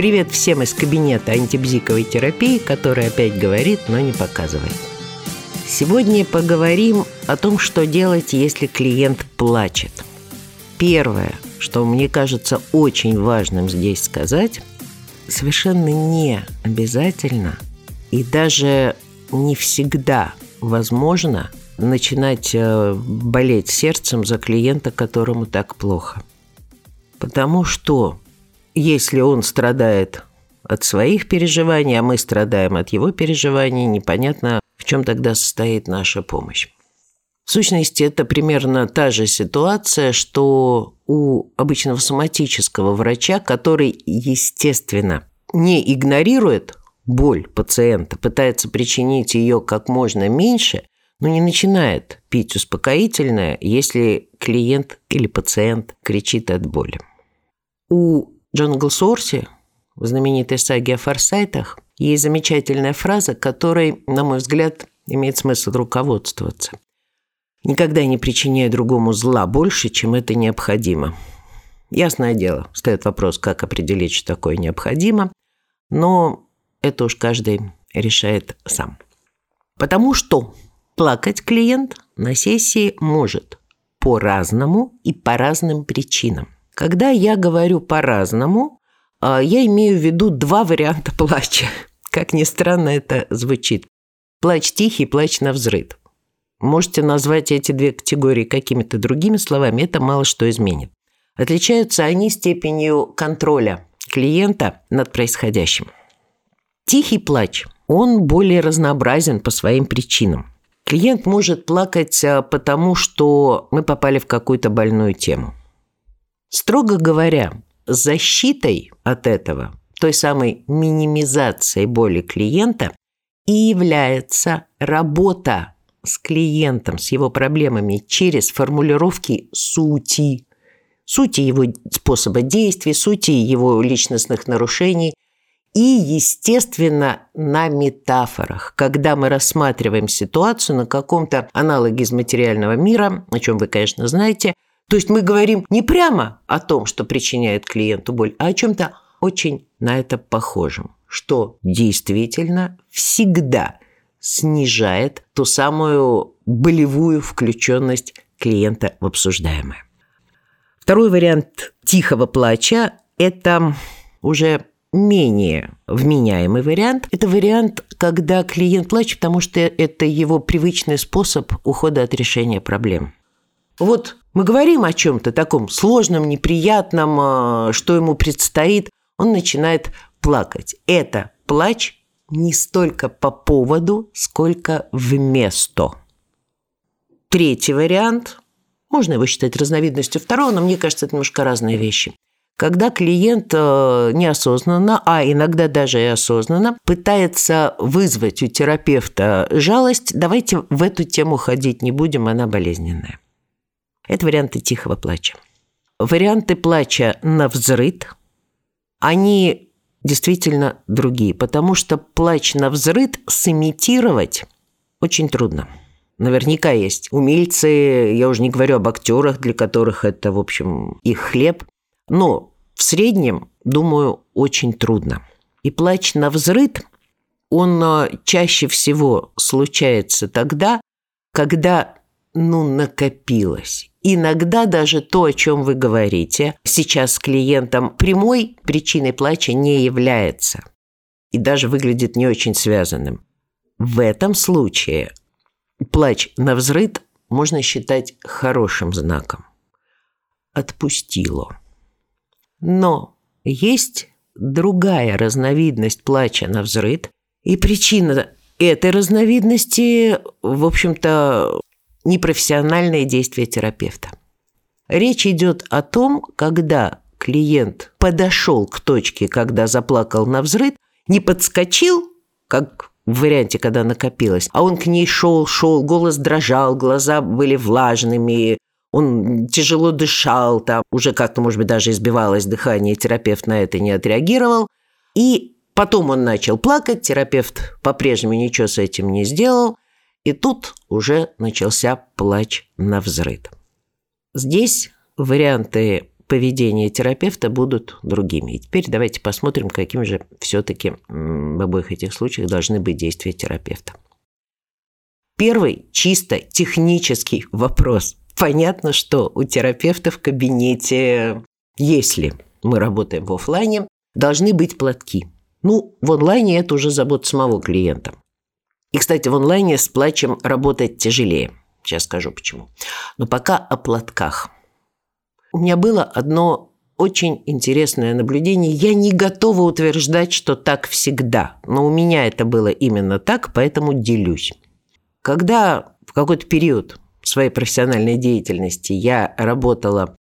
Привет всем из кабинета антибзиковой терапии, который опять говорит, но не показывает. Сегодня поговорим о том, что делать, если клиент плачет. Первое, что мне кажется очень важным здесь сказать, совершенно не обязательно и даже не всегда возможно начинать э, болеть сердцем за клиента, которому так плохо. Потому что если он страдает от своих переживаний, а мы страдаем от его переживаний, непонятно, в чем тогда состоит наша помощь. В сущности, это примерно та же ситуация, что у обычного соматического врача, который, естественно, не игнорирует боль пациента, пытается причинить ее как можно меньше, но не начинает пить успокоительное, если клиент или пациент кричит от боли. У Джонгл Сорси в знаменитой саге о форсайтах есть замечательная фраза, которой, на мой взгляд, имеет смысл руководствоваться. «Никогда не причиняй другому зла больше, чем это необходимо». Ясное дело, стоит вопрос, как определить, что такое необходимо, но это уж каждый решает сам. Потому что плакать клиент на сессии может по-разному и по разным причинам. Когда я говорю по-разному, а, я имею в виду два варианта плача. Как ни странно это звучит. Плач тихий, плач на взрыв. Можете назвать эти две категории какими-то другими словами, это мало что изменит. Отличаются они степенью контроля клиента над происходящим. Тихий плач, он более разнообразен по своим причинам. Клиент может плакать а, потому, что мы попали в какую-то больную тему. Строго говоря, защитой от этого, той самой минимизацией боли клиента, и является работа с клиентом, с его проблемами через формулировки сути, сути его способа действий, сути его личностных нарушений и, естественно, на метафорах, когда мы рассматриваем ситуацию на каком-то аналоге из материального мира, о чем вы, конечно, знаете – то есть мы говорим не прямо о том, что причиняет клиенту боль, а о чем-то очень на это похожем, что действительно всегда снижает ту самую болевую включенность клиента в обсуждаемое. Второй вариант тихого плача – это уже менее вменяемый вариант. Это вариант, когда клиент плачет, потому что это его привычный способ ухода от решения проблем. Вот мы говорим о чем-то таком сложном, неприятном, а, что ему предстоит, он начинает плакать. Это плач не столько по поводу, сколько вместо. Третий вариант, можно его считать разновидностью второго, но мне кажется, это немножко разные вещи. Когда клиент а, неосознанно, а иногда даже и осознанно, пытается вызвать у терапевта жалость, давайте в эту тему ходить не будем, она болезненная. Это варианты тихого плача. Варианты плача на взрыд, они действительно другие, потому что плач на взрыд сымитировать очень трудно. Наверняка есть умельцы, я уже не говорю об актерах, для которых это, в общем, их хлеб. Но в среднем, думаю, очень трудно. И плач на взрыд, он а, чаще всего случается тогда, когда ну, накопилось. Иногда даже то, о чем вы говорите, сейчас с клиентом прямой причиной плача не является и даже выглядит не очень связанным. В этом случае плач на взрыв можно считать хорошим знаком. Отпустило. Но есть другая разновидность плача на взрыв, и причина этой разновидности, в общем-то, непрофессиональные действия терапевта. Речь идет о том, когда клиент подошел к точке, когда заплакал на взрыв, не подскочил, как в варианте, когда накопилось, а он к ней шел, шел, голос дрожал, глаза были влажными, он тяжело дышал, там уже как-то, может быть, даже избивалось дыхание, терапевт на это не отреагировал. И потом он начал плакать, терапевт по-прежнему ничего с этим не сделал – и тут уже начался плач на взрыв. Здесь варианты поведения терапевта будут другими. И теперь давайте посмотрим, каким же все-таки в обоих этих случаях должны быть действия терапевта. Первый чисто технический вопрос. Понятно, что у терапевта в кабинете, если мы работаем в офлайне, должны быть платки. Ну, в онлайне это уже забота самого клиента. И, кстати, в онлайне с плачем работать тяжелее. Сейчас скажу почему. Но пока о платках. У меня было одно очень интересное наблюдение. Я не готова утверждать, что так всегда, но у меня это было именно так, поэтому делюсь. Когда в какой-то период своей профессиональной деятельности я работала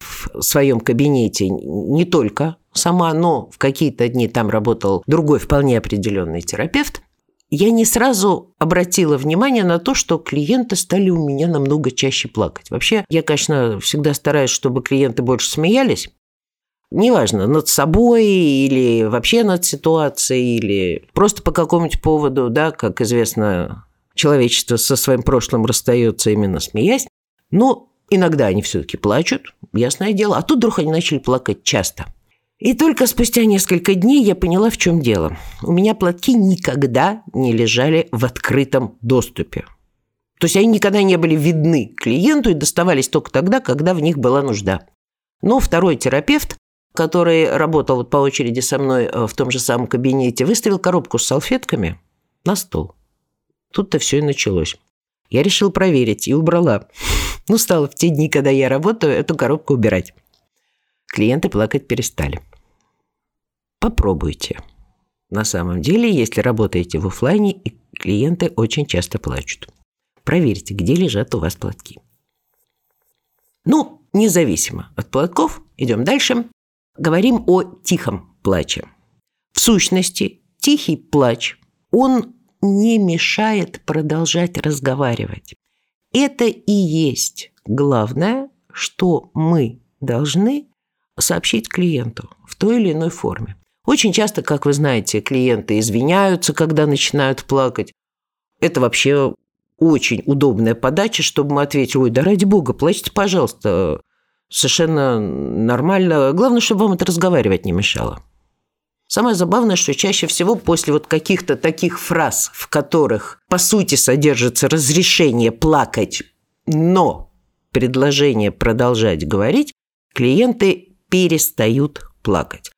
в своем кабинете не только сама, но в какие-то дни там работал другой вполне определенный терапевт, я не сразу обратила внимание на то, что клиенты стали у меня намного чаще плакать. Вообще, я, конечно, всегда стараюсь, чтобы клиенты больше смеялись. Неважно, над собой или вообще над ситуацией, или просто по какому-нибудь поводу, да, как известно, человечество со своим прошлым расстается именно смеясь. Но иногда они все-таки плачут, ясное дело. А тут вдруг они начали плакать часто – и только спустя несколько дней я поняла, в чем дело. У меня платки никогда не лежали в открытом доступе. То есть они никогда не были видны клиенту и доставались только тогда, когда в них была нужда. Но второй терапевт, который работал вот по очереди со мной э, в том же самом кабинете, выставил коробку с салфетками на стол. Тут-то все и началось. Я решил проверить и убрала. Ну, стала в те дни, когда я работаю, эту коробку убирать. Клиенты плакать перестали. Попробуйте. На самом деле, если работаете в офлайне, клиенты очень часто плачут. Проверьте, где лежат у вас платки. Ну, независимо от платков, идем дальше. Говорим о тихом плаче. В сущности, тихий плач, он не мешает продолжать разговаривать. Это и есть главное, что мы должны сообщить клиенту в той или иной форме. Очень часто, как вы знаете, клиенты извиняются, когда начинают плакать. Это вообще очень удобная подача, чтобы мы ответили, ой, да ради бога, плачьте, пожалуйста, совершенно нормально. Главное, чтобы вам это разговаривать не мешало. Самое забавное, что чаще всего после вот каких-то таких фраз, в которых по сути содержится разрешение плакать, но предложение продолжать говорить, клиенты перестают плакать.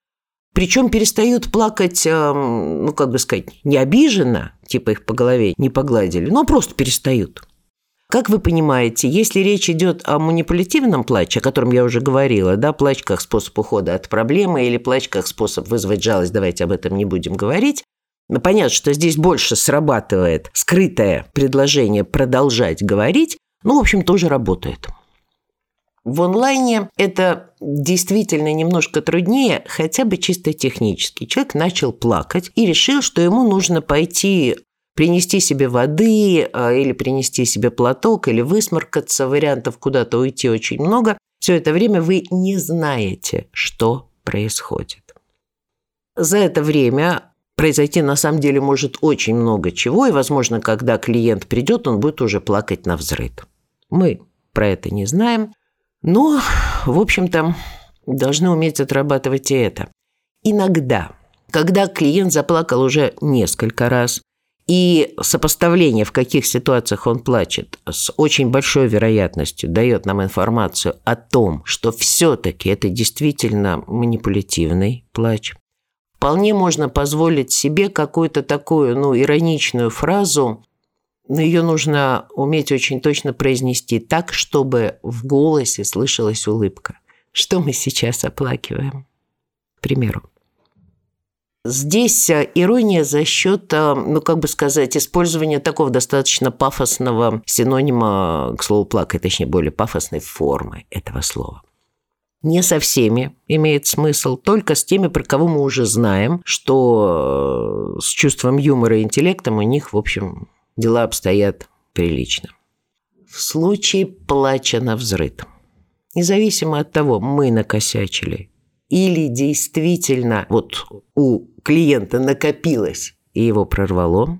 Причем перестают плакать, эм, ну, как бы сказать, не обиженно, типа их по голове не погладили, но просто перестают. Как вы понимаете, если речь идет о манипулятивном плаче, о котором я уже говорила, да, плач как способ ухода от проблемы или плач как способ вызвать жалость, давайте об этом не будем говорить, но понятно, что здесь больше срабатывает скрытое предложение продолжать говорить, ну, в общем, тоже работает. В онлайне это действительно немножко труднее, хотя бы чисто технически. Человек начал плакать и решил, что ему нужно пойти принести себе воды а, или принести себе платок, или высморкаться, вариантов куда-то уйти очень много. Все это время вы не знаете, что происходит. За это время произойти на самом деле может очень много чего, и, возможно, когда клиент придет, он будет уже плакать на взрыв. Мы про это не знаем, но, в общем-то, должны уметь отрабатывать и это. Иногда, когда клиент заплакал уже несколько раз, и сопоставление, в каких ситуациях он плачет, с очень большой вероятностью дает нам информацию о том, что все-таки это действительно манипулятивный плач. Вполне можно позволить себе какую-то такую, ну, ироничную фразу ее нужно уметь очень точно произнести так, чтобы в голосе слышалась улыбка. Что мы сейчас оплакиваем? К примеру. Здесь э, ирония за счет, э, ну, как бы сказать, использования такого достаточно пафосного синонима к слову плакать, точнее, более пафосной формы этого слова. Не со всеми имеет смысл, только с теми, про кого мы уже знаем, что э, с чувством юмора и интеллектом у них, в общем, дела обстоят прилично. В случае плача на взрыв, независимо от того, мы накосячили или действительно вот у клиента накопилось и его прорвало,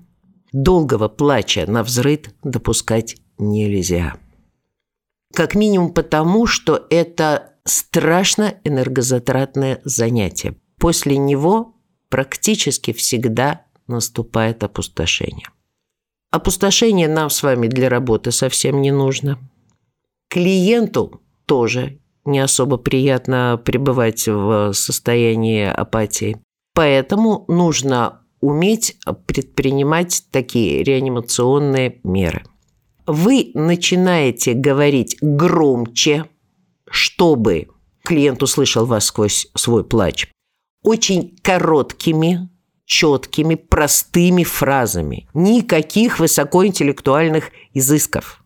долгого плача на взрыв допускать нельзя. Как минимум потому, что это страшно энергозатратное занятие. После него практически всегда наступает опустошение. Опустошение нам с вами для работы совсем не нужно. Клиенту тоже не особо приятно пребывать в состоянии апатии. Поэтому нужно уметь предпринимать такие реанимационные меры. Вы начинаете говорить громче, чтобы клиент услышал вас сквозь свой плач, очень короткими, четкими, простыми фразами. Никаких высокоинтеллектуальных изысков.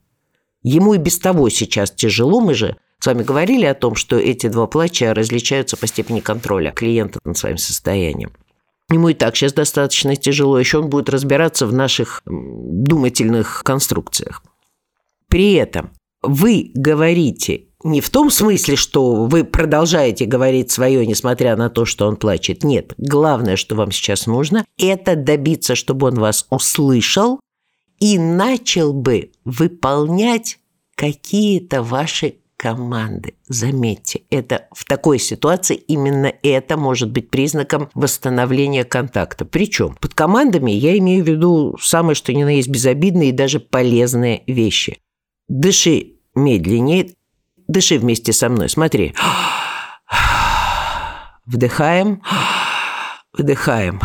Ему и без того сейчас тяжело, мы же с вами говорили о том, что эти два плача различаются по степени контроля клиента над своим состоянием. Ему и так сейчас достаточно тяжело, еще он будет разбираться в наших думательных конструкциях. При этом вы говорите не в том смысле, что вы продолжаете говорить свое, несмотря на то, что он плачет. Нет, главное, что вам сейчас нужно, это добиться, чтобы он вас услышал и начал бы выполнять какие-то ваши команды. Заметьте, это в такой ситуации именно это может быть признаком восстановления контакта. Причем под командами я имею в виду самое что ни на есть безобидные и даже полезные вещи. Дыши медленнее, дыши вместе со мной, смотри. Вдыхаем, выдыхаем.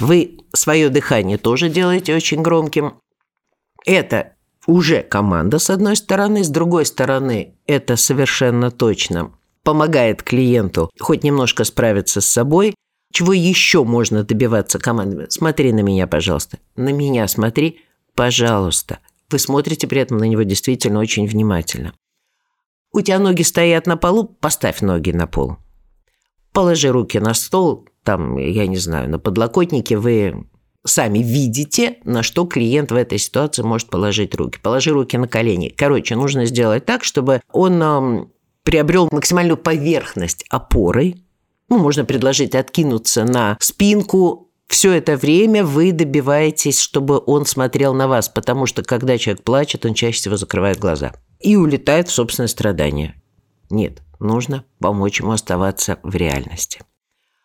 Вы свое дыхание тоже делаете очень громким. Это уже команда с одной стороны, с другой стороны это совершенно точно помогает клиенту хоть немножко справиться с собой. Чего еще можно добиваться командами? Смотри на меня, пожалуйста. На меня смотри, пожалуйста. Вы смотрите при этом на него действительно очень внимательно. У тебя ноги стоят на полу, поставь ноги на пол. Положи руки на стол, там, я не знаю, на подлокотнике вы сами видите, на что клиент в этой ситуации может положить руки. Положи руки на колени. Короче, нужно сделать так, чтобы он э, приобрел максимальную поверхность опоры. Ну, можно предложить откинуться на спинку. Все это время вы добиваетесь, чтобы он смотрел на вас, потому что когда человек плачет, он чаще всего закрывает глаза и улетает в собственное страдание. Нет, нужно помочь ему оставаться в реальности.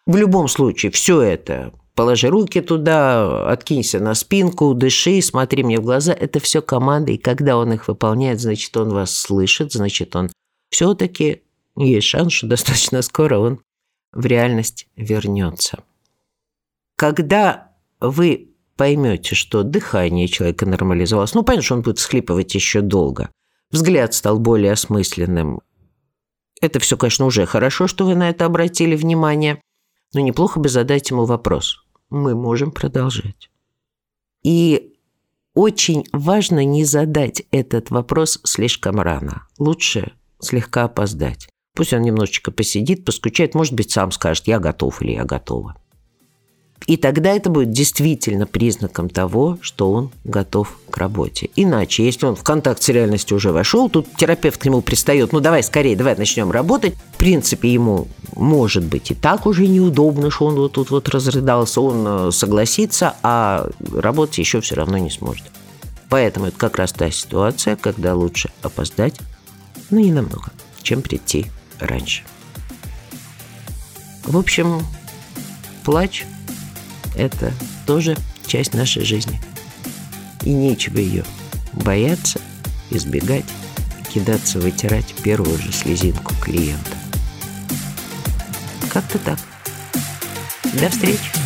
В любом случае, все это положи руки туда, откинься на спинку, дыши, смотри мне в глаза. Это все команда, и когда он их выполняет, значит, он вас слышит, значит, он все-таки есть шанс, что достаточно скоро он в реальность вернется. Когда вы поймете, что дыхание человека нормализовалось, ну, понятно, что он будет всхлипывать еще долго, взгляд стал более осмысленным. Это все, конечно, уже хорошо, что вы на это обратили внимание, но неплохо бы задать ему вопрос мы можем продолжать. И очень важно не задать этот вопрос слишком рано. Лучше слегка опоздать. Пусть он немножечко посидит, поскучает, может быть, сам скажет, я готов или я готова. И тогда это будет действительно признаком того, что он готов к работе. Иначе, если он в контакт с реальностью уже вошел, тут терапевт к нему пристает, ну давай скорее, давай начнем работать. В принципе, ему может быть и так уже неудобно, что он вот тут вот разрыдался, он э, согласится, а работать еще все равно не сможет. Поэтому это как раз та ситуация, когда лучше опоздать, но не намного, чем прийти раньше. В общем, плач – это тоже часть нашей жизни. И нечего ее бояться, избегать, кидаться вытирать первую же слезинку клиента. Как-то так. До встречи.